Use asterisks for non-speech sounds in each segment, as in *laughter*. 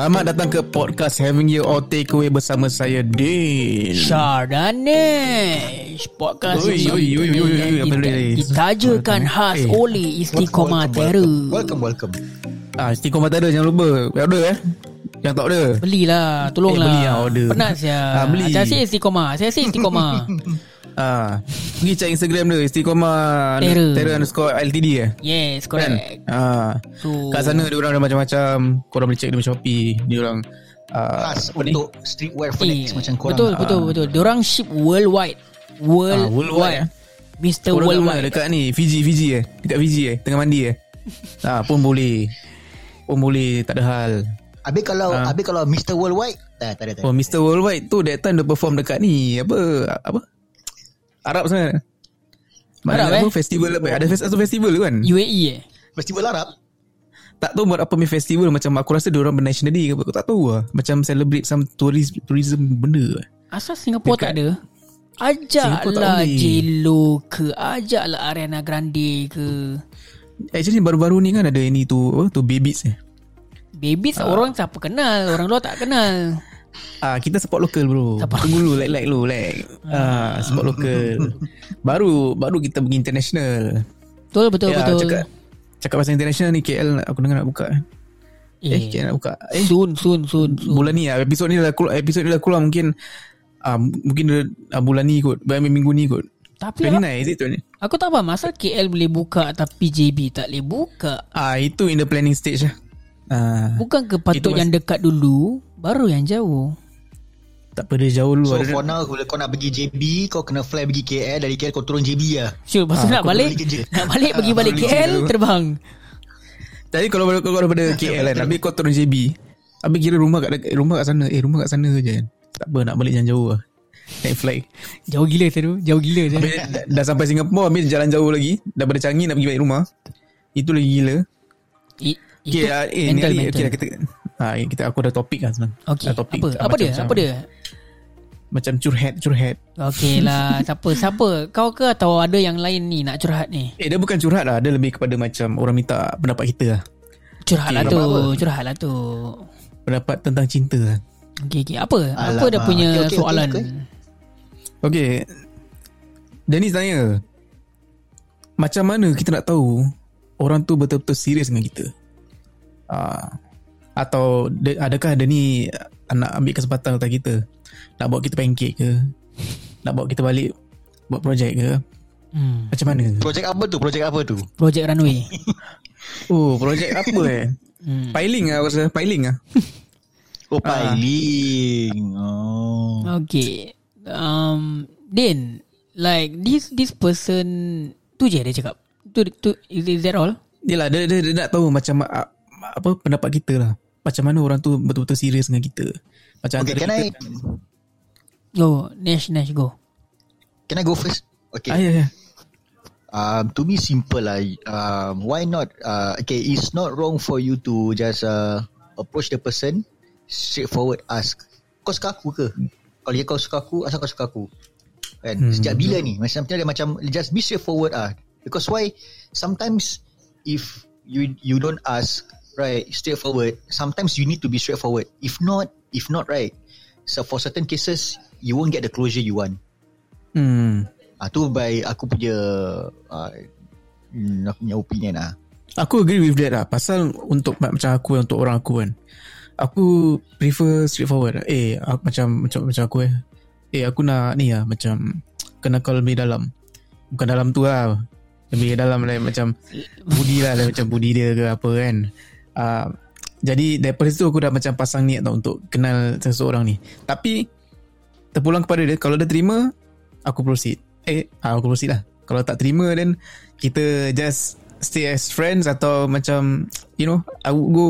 Selamat datang ke podcast Having You or Takeaway bersama saya Din. Shardanesh Podcast Oi, ini oi, oi, oi, oi, oi, dia? Ditajakan khas Eh. oleh Istiqomah Terror Welcome, welcome. Ah, istiqomah ada jangan lupa. Order eh. Yang tak order. Belilah Tolonglah Eh, beli lah, order. Penat saya Ah, beli. Saya rasa Istiqomah Saya rasa Istiqomah *laughs* Ah, pergi check Instagram dia Istiqomah Terror. Terror underscore LTD eh. Yes Kan? correct Ah. So Kat sana dia orang ada macam-macam. Korang boleh check dia Shopee. Dia orang ah, Khas apa ni? untuk streetwear eh, fanatics macam korang. Betul betul betul Diorang ship worldwide Worldwide, Ah, worldwide, eh. Mr. Korang? Worldwide Dekat ni Fiji Fiji eh Dekat Fiji eh Tengah mandi eh *laughs* ah, Pun boleh Pun boleh Tak ada hal Habis kalau Ah. habis kalau Mr. Worldwide, tak tak ada tak. Oh ada. Mr. Worldwide tu That time dia perform dekat ni Apa Apa Arab sana. Mana Arab, apa? eh? festival apa? Ada satu festival tu kan? UAE eh? Festival Arab. Tak tahu buat apa punya festival. Macam aku rasa dia orang bernational day ke apa Aku tak tahu lah. Macam celebrate some tourism, tourism benda Asal Singapura Dekat- tak ada Ajaklah. J-Lo ke? Ajaklah Ariana Grande ke? Actually baru-baru ni kan ada ini tu Apa tu Babies eh. Babies orang siapa kenal? Orang luar tak kenal Ah kita support local bro. Support. Tunggu dulu like like dulu like. Ah support local. baru baru kita pergi international. Betul betul ya, betul cakap cakap pasal international ni KL aku dengar nak buka. Eh, eh KL nak buka. Eh Soon soon soon, soon. bulan ni ah episod ni dah keluar episod ni dah keluar mungkin ah mungkin ah, bulan ni kot, minggu ni kot. Tapi 29 apa- is it 20? Aku tak faham Asal KL boleh buka Tapi JB tak boleh buka Ah itu in the planning stage lah. Ah Bukan ke patut Itu yang dekat dulu Baru yang jauh tak apa dia jauh dulu So ada for now kalau kau nak pergi JB, kau kena fly pergi KL dari KL kau turun JB lah. Sure Lepas tu Ah, nak balik. Nak balik pergi balik balik KL. Terbang Jadi kalau kalau kau daripada KL kan, habis kau turun JB. Habis kira rumah kat rumah kat sana. Eh rumah kat sana je. Tak apa nak balik jangan jauh lah. Naik flight. Jauh gila tu Jauh gila saya Habis dah, dah sampai Singapura habis jalan jauh lagi. Daripada Changi nak pergi balik rumah. Itu lagi gila. I, Itu Okay, ah, eh, ni mental hari, mental okay, kita, ha, kita aku ada topik lah senang. Okay Dah topik. Apa Ah, apa macam- dia macam- Apa dia Macam curhat, curhat. Okay lah *laughs* Siapa Siapa Kau ke atau ada yang lain ni Nak curhat ni Eh, dia bukan curhat lah. Dia lebih kepada macam orang minta pendapat kita lah. Curhat lah Okay, tu apa-apa. Curhat lah tu Pendapat tentang cinta lah. Okay, okay. Apa? Apa Alamak. dia punya Okay, okay, soalan? okay, Okay. Dennis tanya. Macam mana kita nak tahu orang tu betul-betul serius dengan kita? Ah, atau de, adakah dia ni nak ambil kesempatan atas kita? Nak bawa kita pancake ke? Nak bawa kita balik buat projek ke? Hmm. Macam mana? Projek apa tu? Projek apa tu? Project Runway. *laughs* Oh, projek apa eh? Hmm. Piling lah aku rasa. Piling lah. Oh, Ah. piling. Oh. Okay. Um, Din, like this this person tu je dia cakap. Tu tu is, is that all? Yelah, dia, dia, dia nak tahu macam ah, apa pendapat kita lah. Macam mana orang tu betul-betul serius dengan kita. Macam Okay, antara can I kita, Go, Nash Nash go. can I go first? Okay. Ah, ya, ya. Um, to me simple lah. Um, why not? Uh, okay, it's not wrong for you to just uh, approach the person, straightforward ask. Kau suka aku ke? Kalau dia kau suka aku, asal kau suka aku? Kan? Hmm. Sejak bila ni? Macam dia macam just be straightforward ah. Because why? Sometimes if you you don't ask right straightforward, sometimes you need to be straightforward. If not, if not right, so for certain cases you won't get the closure you want. Hmm. Ah tu by aku punya uh, aku punya opinion ah. Aku agree with that lah Pasal untuk Macam aku Untuk orang aku kan Aku prefer straightforward lah. Eh aku, macam, macam Macam aku eh Eh aku nak ni lah Macam Kena kau lebih dalam Bukan dalam tu lah Lebih dalam lah Macam Budi lah like, Macam budi dia ke apa kan uh, Jadi daripada situ Aku dah macam pasang niat tau Untuk kenal seseorang ni Tapi Terpulang kepada dia Kalau dia terima Aku proceed Eh ah, aku proceed lah Kalau tak terima Then Kita just Stay as friends Atau macam You know I would go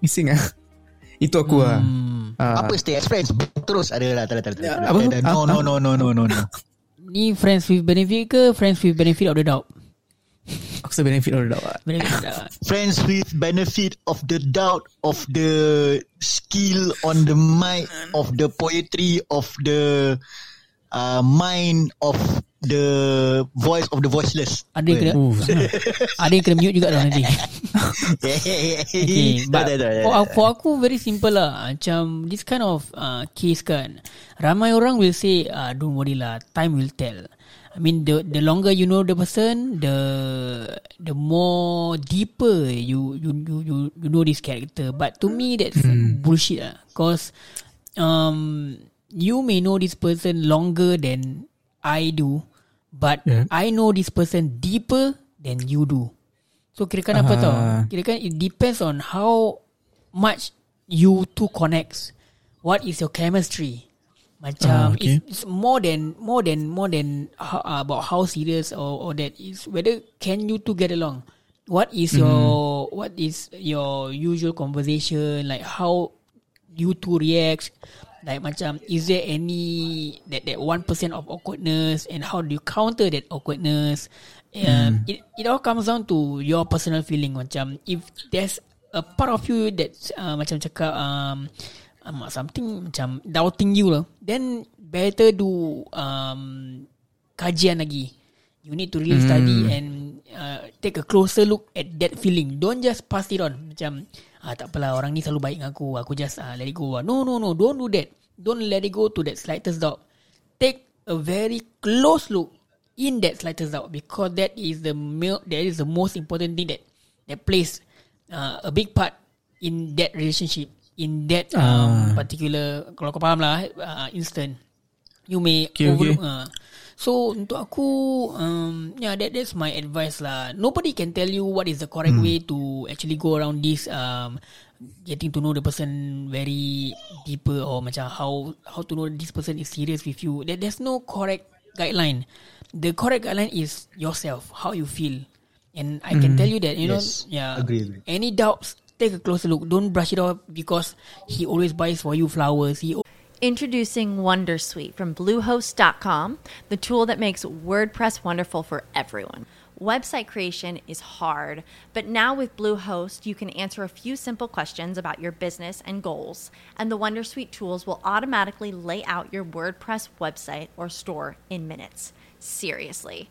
Missing lah *laughs* Itu aku lah Hmm. Ah, Apa stay as friends? Terus ada lah, tak ada, tak ada, tak? Tak no, no, no, no, no, no. *laughs* Ni friends with benefit ke friends with benefit of the doubt? Aku rasa benefit of the doubt lah. Benefit of the doubt. Friends with benefit of the doubt of the skill on the mic of the poetry of the uh, mind of the voice of the voiceless. Ada yang kena Oh. *laughs* Ada yang kena mute juga tau nanti *laughs* Okay But for, for aku very simple lah Macam This kind of uh, Case kan Ramai orang will say uh, Don't worry lah Time will tell I mean the the longer you know the person, the the more deeper you you you you, you know this character. But to me that's bullshit lah. Cause um you may know this person longer than I do, but Yeah. I know this person deeper than you do. So kira-kira apa Ah. tau? Kira-kira it depends on how much you two connects. What is your chemistry? Macam Ah, okay. it's, it's more than more than more than how, uh, about how serious or, or that is whether can you two get along. What is your what is your usual conversation? Like how you two react? Like macam is there any that that one percent of awkwardness and how do you counter that awkwardness? Um, it, it all comes down to your personal feeling. Macam if there's a part of you that uh, macam cakap um, um, something macam doubting you lah. Then better do um, kajian lagi. You need to really study and uh, take a closer look at that feeling. Don't just pass it on. Macam ah tak apalah orang ni selalu baik dengan aku. Aku just uh, let it go. No no no. Don't do that. Don't let it go to that slightest doubt. Take a very close look in that slightest doubt because that is the mil- that is the most important thing that that plays uh, a big part in that relationship in that um, particular kalau kau faham lah uh, instant you may Okay, okay. overlook uh. so untuk aku um, yeah that that's my advice lah nobody can tell you what is the correct Hmm. way to actually go around this um, getting to know the person very deeper or macam how how to know this person is serious with you there, there's no correct guideline the correct guideline is yourself how you feel and I can tell you that you Yes. know yeah Agree, agree. any doubts take a closer look don't brush it off because he always buys for you flowers he Introducing Wondersuite from Bluehost.com, the tool that makes WordPress wonderful for everyone. Website creation is hard, but now with Bluehost, you can answer a few simple questions about your business and goals, and the Wondersuite tools will automatically lay out your WordPress website or store in minutes. Seriously.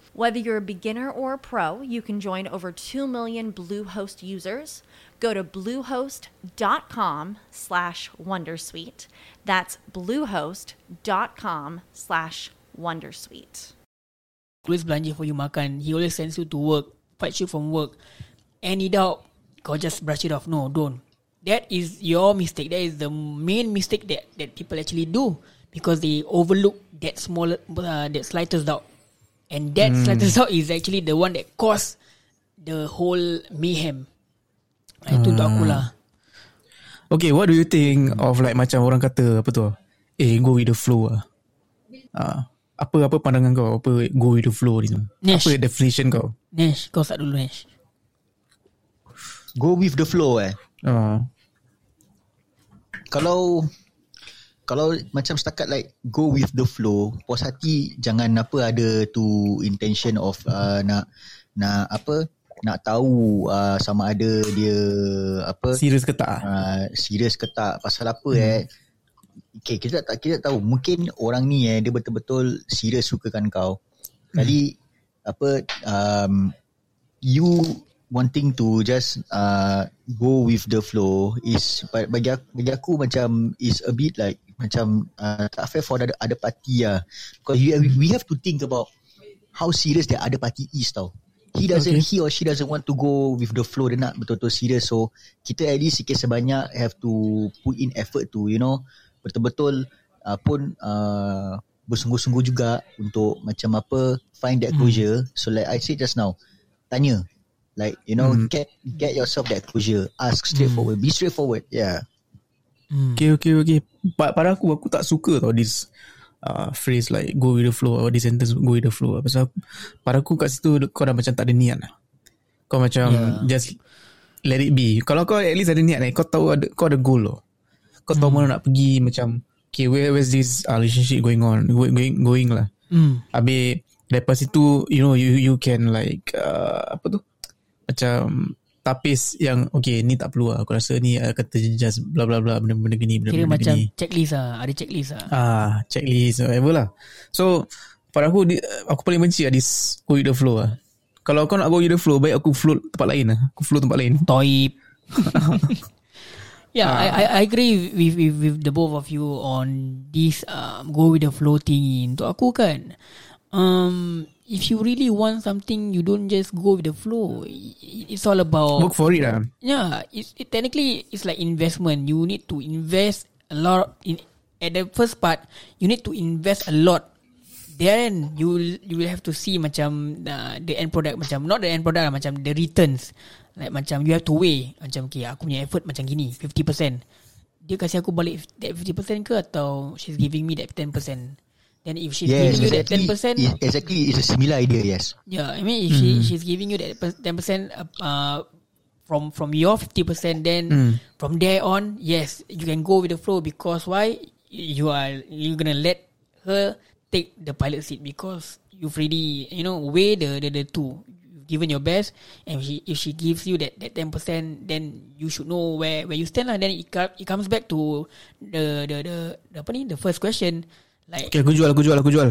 Whether you're a beginner or a pro, you can join over 2 million Bluehost users. Go to bluehost.com slash Wondersuite. That's bluehost.com slash Wondersuite. always belanja for you makan. He always sends you to work, fetch you from work. Any doubt, kau just brush it off. No, don't. That is your mistake. That is the main mistake that, that people actually do because they overlook that small, uh, that slightest doubt. And that slightest doubt is actually the one that caused the whole mayhem. Uh, itu untuk aku lah. Okay, what do you think of like macam orang kata apa tu? Eh, go with the flow ah. Ah, apa apa pandangan kau? Apa go with the flow ni tu? Nesh. Apa definition kau? Nesh, kau start dulu Nesh. Go with the flow eh. Ah, Kalau kalau macam setakat like go with the flow, puas hati jangan apa ada tu intention of uh, nak nak apa nak tahu uh, sama ada dia apa serius ke tak? ah? uh, serius ke tak pasal apa hmm. eh okay, kita tak kita tak tahu mungkin orang ni eh dia betul-betul serius sukakan kau kali apa um, you wanting to just uh, go with the flow is ba- bagi aku, bagi aku macam is a bit like macam uh, tak fair for the other party lah because you, we have to think about how serious the other party is tau. He doesn't Okay. he or she doesn't want to go with the flow dia nak betul-betul serious. So kita at least sikit sebanyak have to put in effort to you know betul-betul uh, pun uh, bersungguh-sungguh juga untuk macam apa find that closure. So like I said just now tanya. Like you know Hmm. get get yourself that closure. Ask straightforward. Be straightforward. Yeah Okay, okay, okay. Pa- Pada aku, aku tak suka tau this uh, phrase like go with the flow or this sentence go with the flow. Pasal pada aku kat situ kau dah macam tak ada niat lah. Kau macam yeah. just let it be. Kalau kau at least ada niat ni, kau tahu ada kau ada goal loh. Kau tahu mana nak pergi macam okay where where's this uh, relationship going on going going, going lah. Hmm. Habis lepas itu you know you you can like uh, apa tu macam tapis yang okay ni tak perlu lah. Aku rasa ni uh, kata just bla bla bla benda-benda gini Kira benda-benda macam gini. checklist lah. Ada checklist lah. Ah, checklist whatever lah. So pada aku di, aku paling benci lah this go with the flow lah. Kalau kau nak go with the flow baik aku float tempat lain lah. Aku float tempat lain. Toip. *laughs* yeah, I, I I agree with, with with the both of you on this um, go with the flow thing. Untuk aku kan, um, if you really want something, you don't just go with the flow. It's all about Work for it lah. Yeah, it's, it technically it's like investment. You need to invest a lot in at the first part. You need to invest a lot. Then you will you will have to see macam uh, the end product macam not the end product lah, macam the returns. Like macam you have to weigh macam okay aku punya effort macam gini 50%. Dia kasih aku balik that 50% ke atau she's giving me that 10%. Then if she's Yes, giving you that exactly. 10%, It- Exactly, it's a similar idea. Yes. Yeah, I mean if she she's giving you that ten percent uh from from your fifty percent, then from there on, yes, you can go with the flow because why you are you gonna let her take the pilot seat because you've already you know weigh the the, the two. You've given your best, and she if she gives you that that ten percent, then you should know where where you stand lah. Then it it comes back to the the the, the apa ni the first question. Like Okay, aku jual, aku jual, aku jual.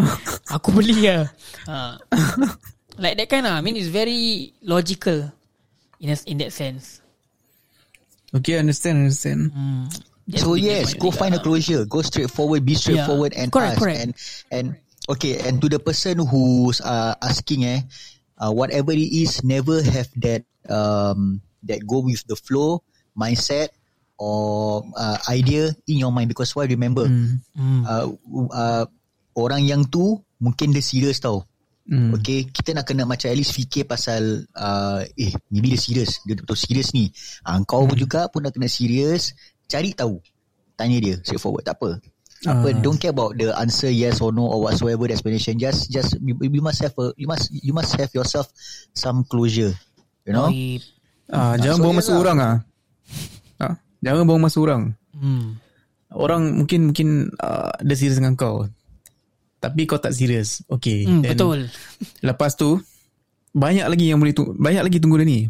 *laughs* Aku beli lah ha. *laughs* Like that kind lah I mean it's very logical In a, in that sense Okay, understand, understand. hmm. So yes, go find a lah. closure. Go straightforward. Be straightforward and Correct, ask. correct. And and okay. And to the person who's uh, asking, eh, uh, whatever it is, never have that um that go with the flow mindset or uh, idea in your mind because why? Remember, Hmm. uh, uh, orang yang tu mungkin dia serious tau. Hmm. Okay, kita nak kena macam at least fikir pasal uh, eh maybe dia serious, dia betul serius ni. Uh, kau pun juga pun nak kena serius, cari tahu. Tanya dia straightforward, tak apa. Apa Ah. don't care about the answer yes or no or whatsoever the explanation. Just just you, you must have a you must you must have yourself some closure. You know? Ah, jangan so masa lah. orang ah. Jangan buang masa orang. Hmm. Orang mungkin mungkin uh, dia serius dengan kau. Tapi kau tak serius. Okay. Hmm, then betul. Lepas tu banyak lagi yang boleh tunggu, banyak lagi tunggu dia ni.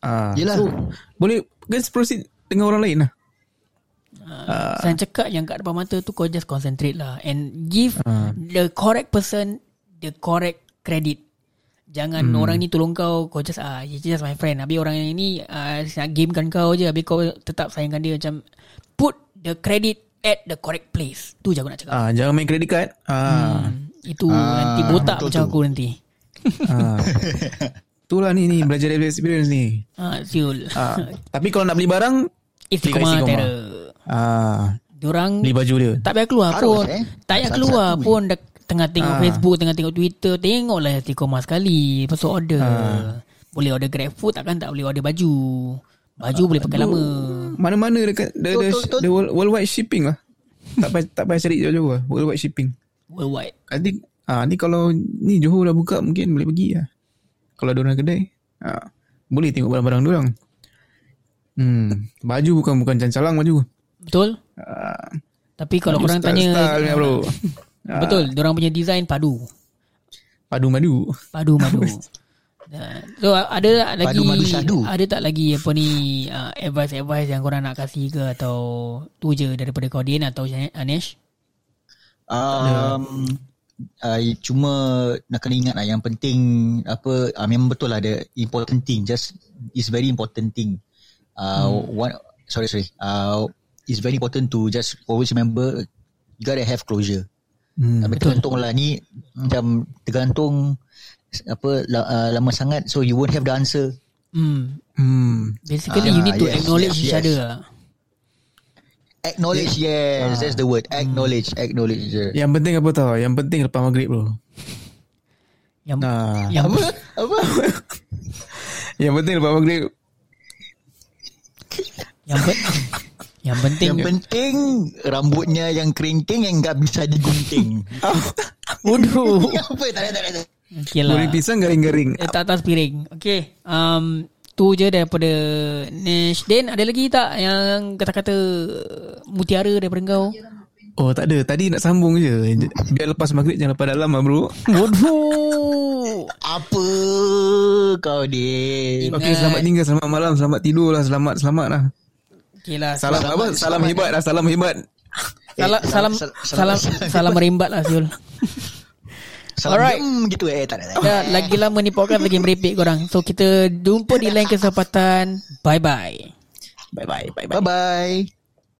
Ah, Yelah. so boleh guys proceed dengan orang lain lah. Uh, Saya cakap yang kat depan mata tu kau just concentrate lah and give Ah. the correct person the correct credit. Jangan hmm. orang ni tolong kau Kau just ah He's just my friend Habis orang yang ni uh, Nak gamekan kau je Habis kau tetap sayangkan dia Macam Put the credit At the correct place Tu je aku nak cakap Ah, jangan main credit card. Ah, hmm. Itu Ah, nanti botak macam tu. aku nanti ah. *laughs* Itulah ni ni belajar dari experience ni. ah, Siul Ah, tapi kalau nak beli barang, Istiqomah. Terror ah, Diorang beli baju dia. Tak payah keluar Harus, pun eh. Tak payah keluar je. pun Tengah tengok Ah. Facebook Tengah tengok Twitter Tengoklah Istiqomah sekali Lepas tu order Ah. Boleh order grab food Takkan tak boleh order baju Baju boleh pakai lama Mana-mana dekat the, the, the world, worldwide shipping lah. tak payah tak payah cari jauh-jauh lah. Worldwide shipping. Worldwide Nanti ah ni kalau ni Johor dah buka mungkin boleh pergi lah. Kalau ada orang kedai. Ah, boleh tengok barang-barang dia orang. Hmm, baju bukan bukan cancalang baju. Betul Ah, Tapi kalau korang style- tanya style ni, bro. *laughs* Ah, Betul Diorang punya design padu Padu madu. Padu madu *laughs* So ada lagi Padu madu. Ada tak lagi apa ni uh, Advice-advice yang korang nak kasih ke Atau Tu je daripada kau Din Atau Anesh Um, uh, cuma nak kena ingat lah yang penting apa uh, memang betul lah the important thing just is very important thing. Uh, one sorry sorry. Uh, it's very important to just always remember you gotta have closure. Hmm. Hmm, tergantung lah ni macam tergantung apa la, uh, lama sangat so you won't have the answer. Hmm Hmm. Basically Ah, you need to yes, acknowledge yes, each yes. other lah. Acknowledge yes, that's the word. Acknowledge, acknowledge. Yang penting apa tau? Yang penting lepas maghrib bro. Yang Nah, yang Apa? Apa? *laughs* yang penting lepas maghrib yang, pe- *laughs* Yang penting Yang penting rambutnya yang kerinting yang enggak bisa digunting. *laughs* Bodoh *laughs* Apa? Tak ada tak ada. Okay lah. Goreng pisang garing-garing. Eh, tak atas piring. Okay um, Tu je daripada Nash. Din ada lagi tak Yang kata-kata Mutiara daripada kau? Oh tak ada. Tadi nak sambung je. Biar lepas maghrib Jangan lepas dalam lah bro. Bodoh *laughs* Apa kau ni? Okay selamat tinggal Selamat malam Selamat tidur lah Selamat selamat lah Okay lah Salam Selamat- apa Salam selamat. hebat lah Salam hebat Salam Eh, salam sal- salam sal- salam merimbat lah Syul. *laughs* Salam Alright. jam gitu eh tak ada. tak ada. Ya, lagi lama ni podcast lagi merepek korang. So kita jumpa di lain kesempatan. Bye bye. Bye bye Bye bye Bye bye.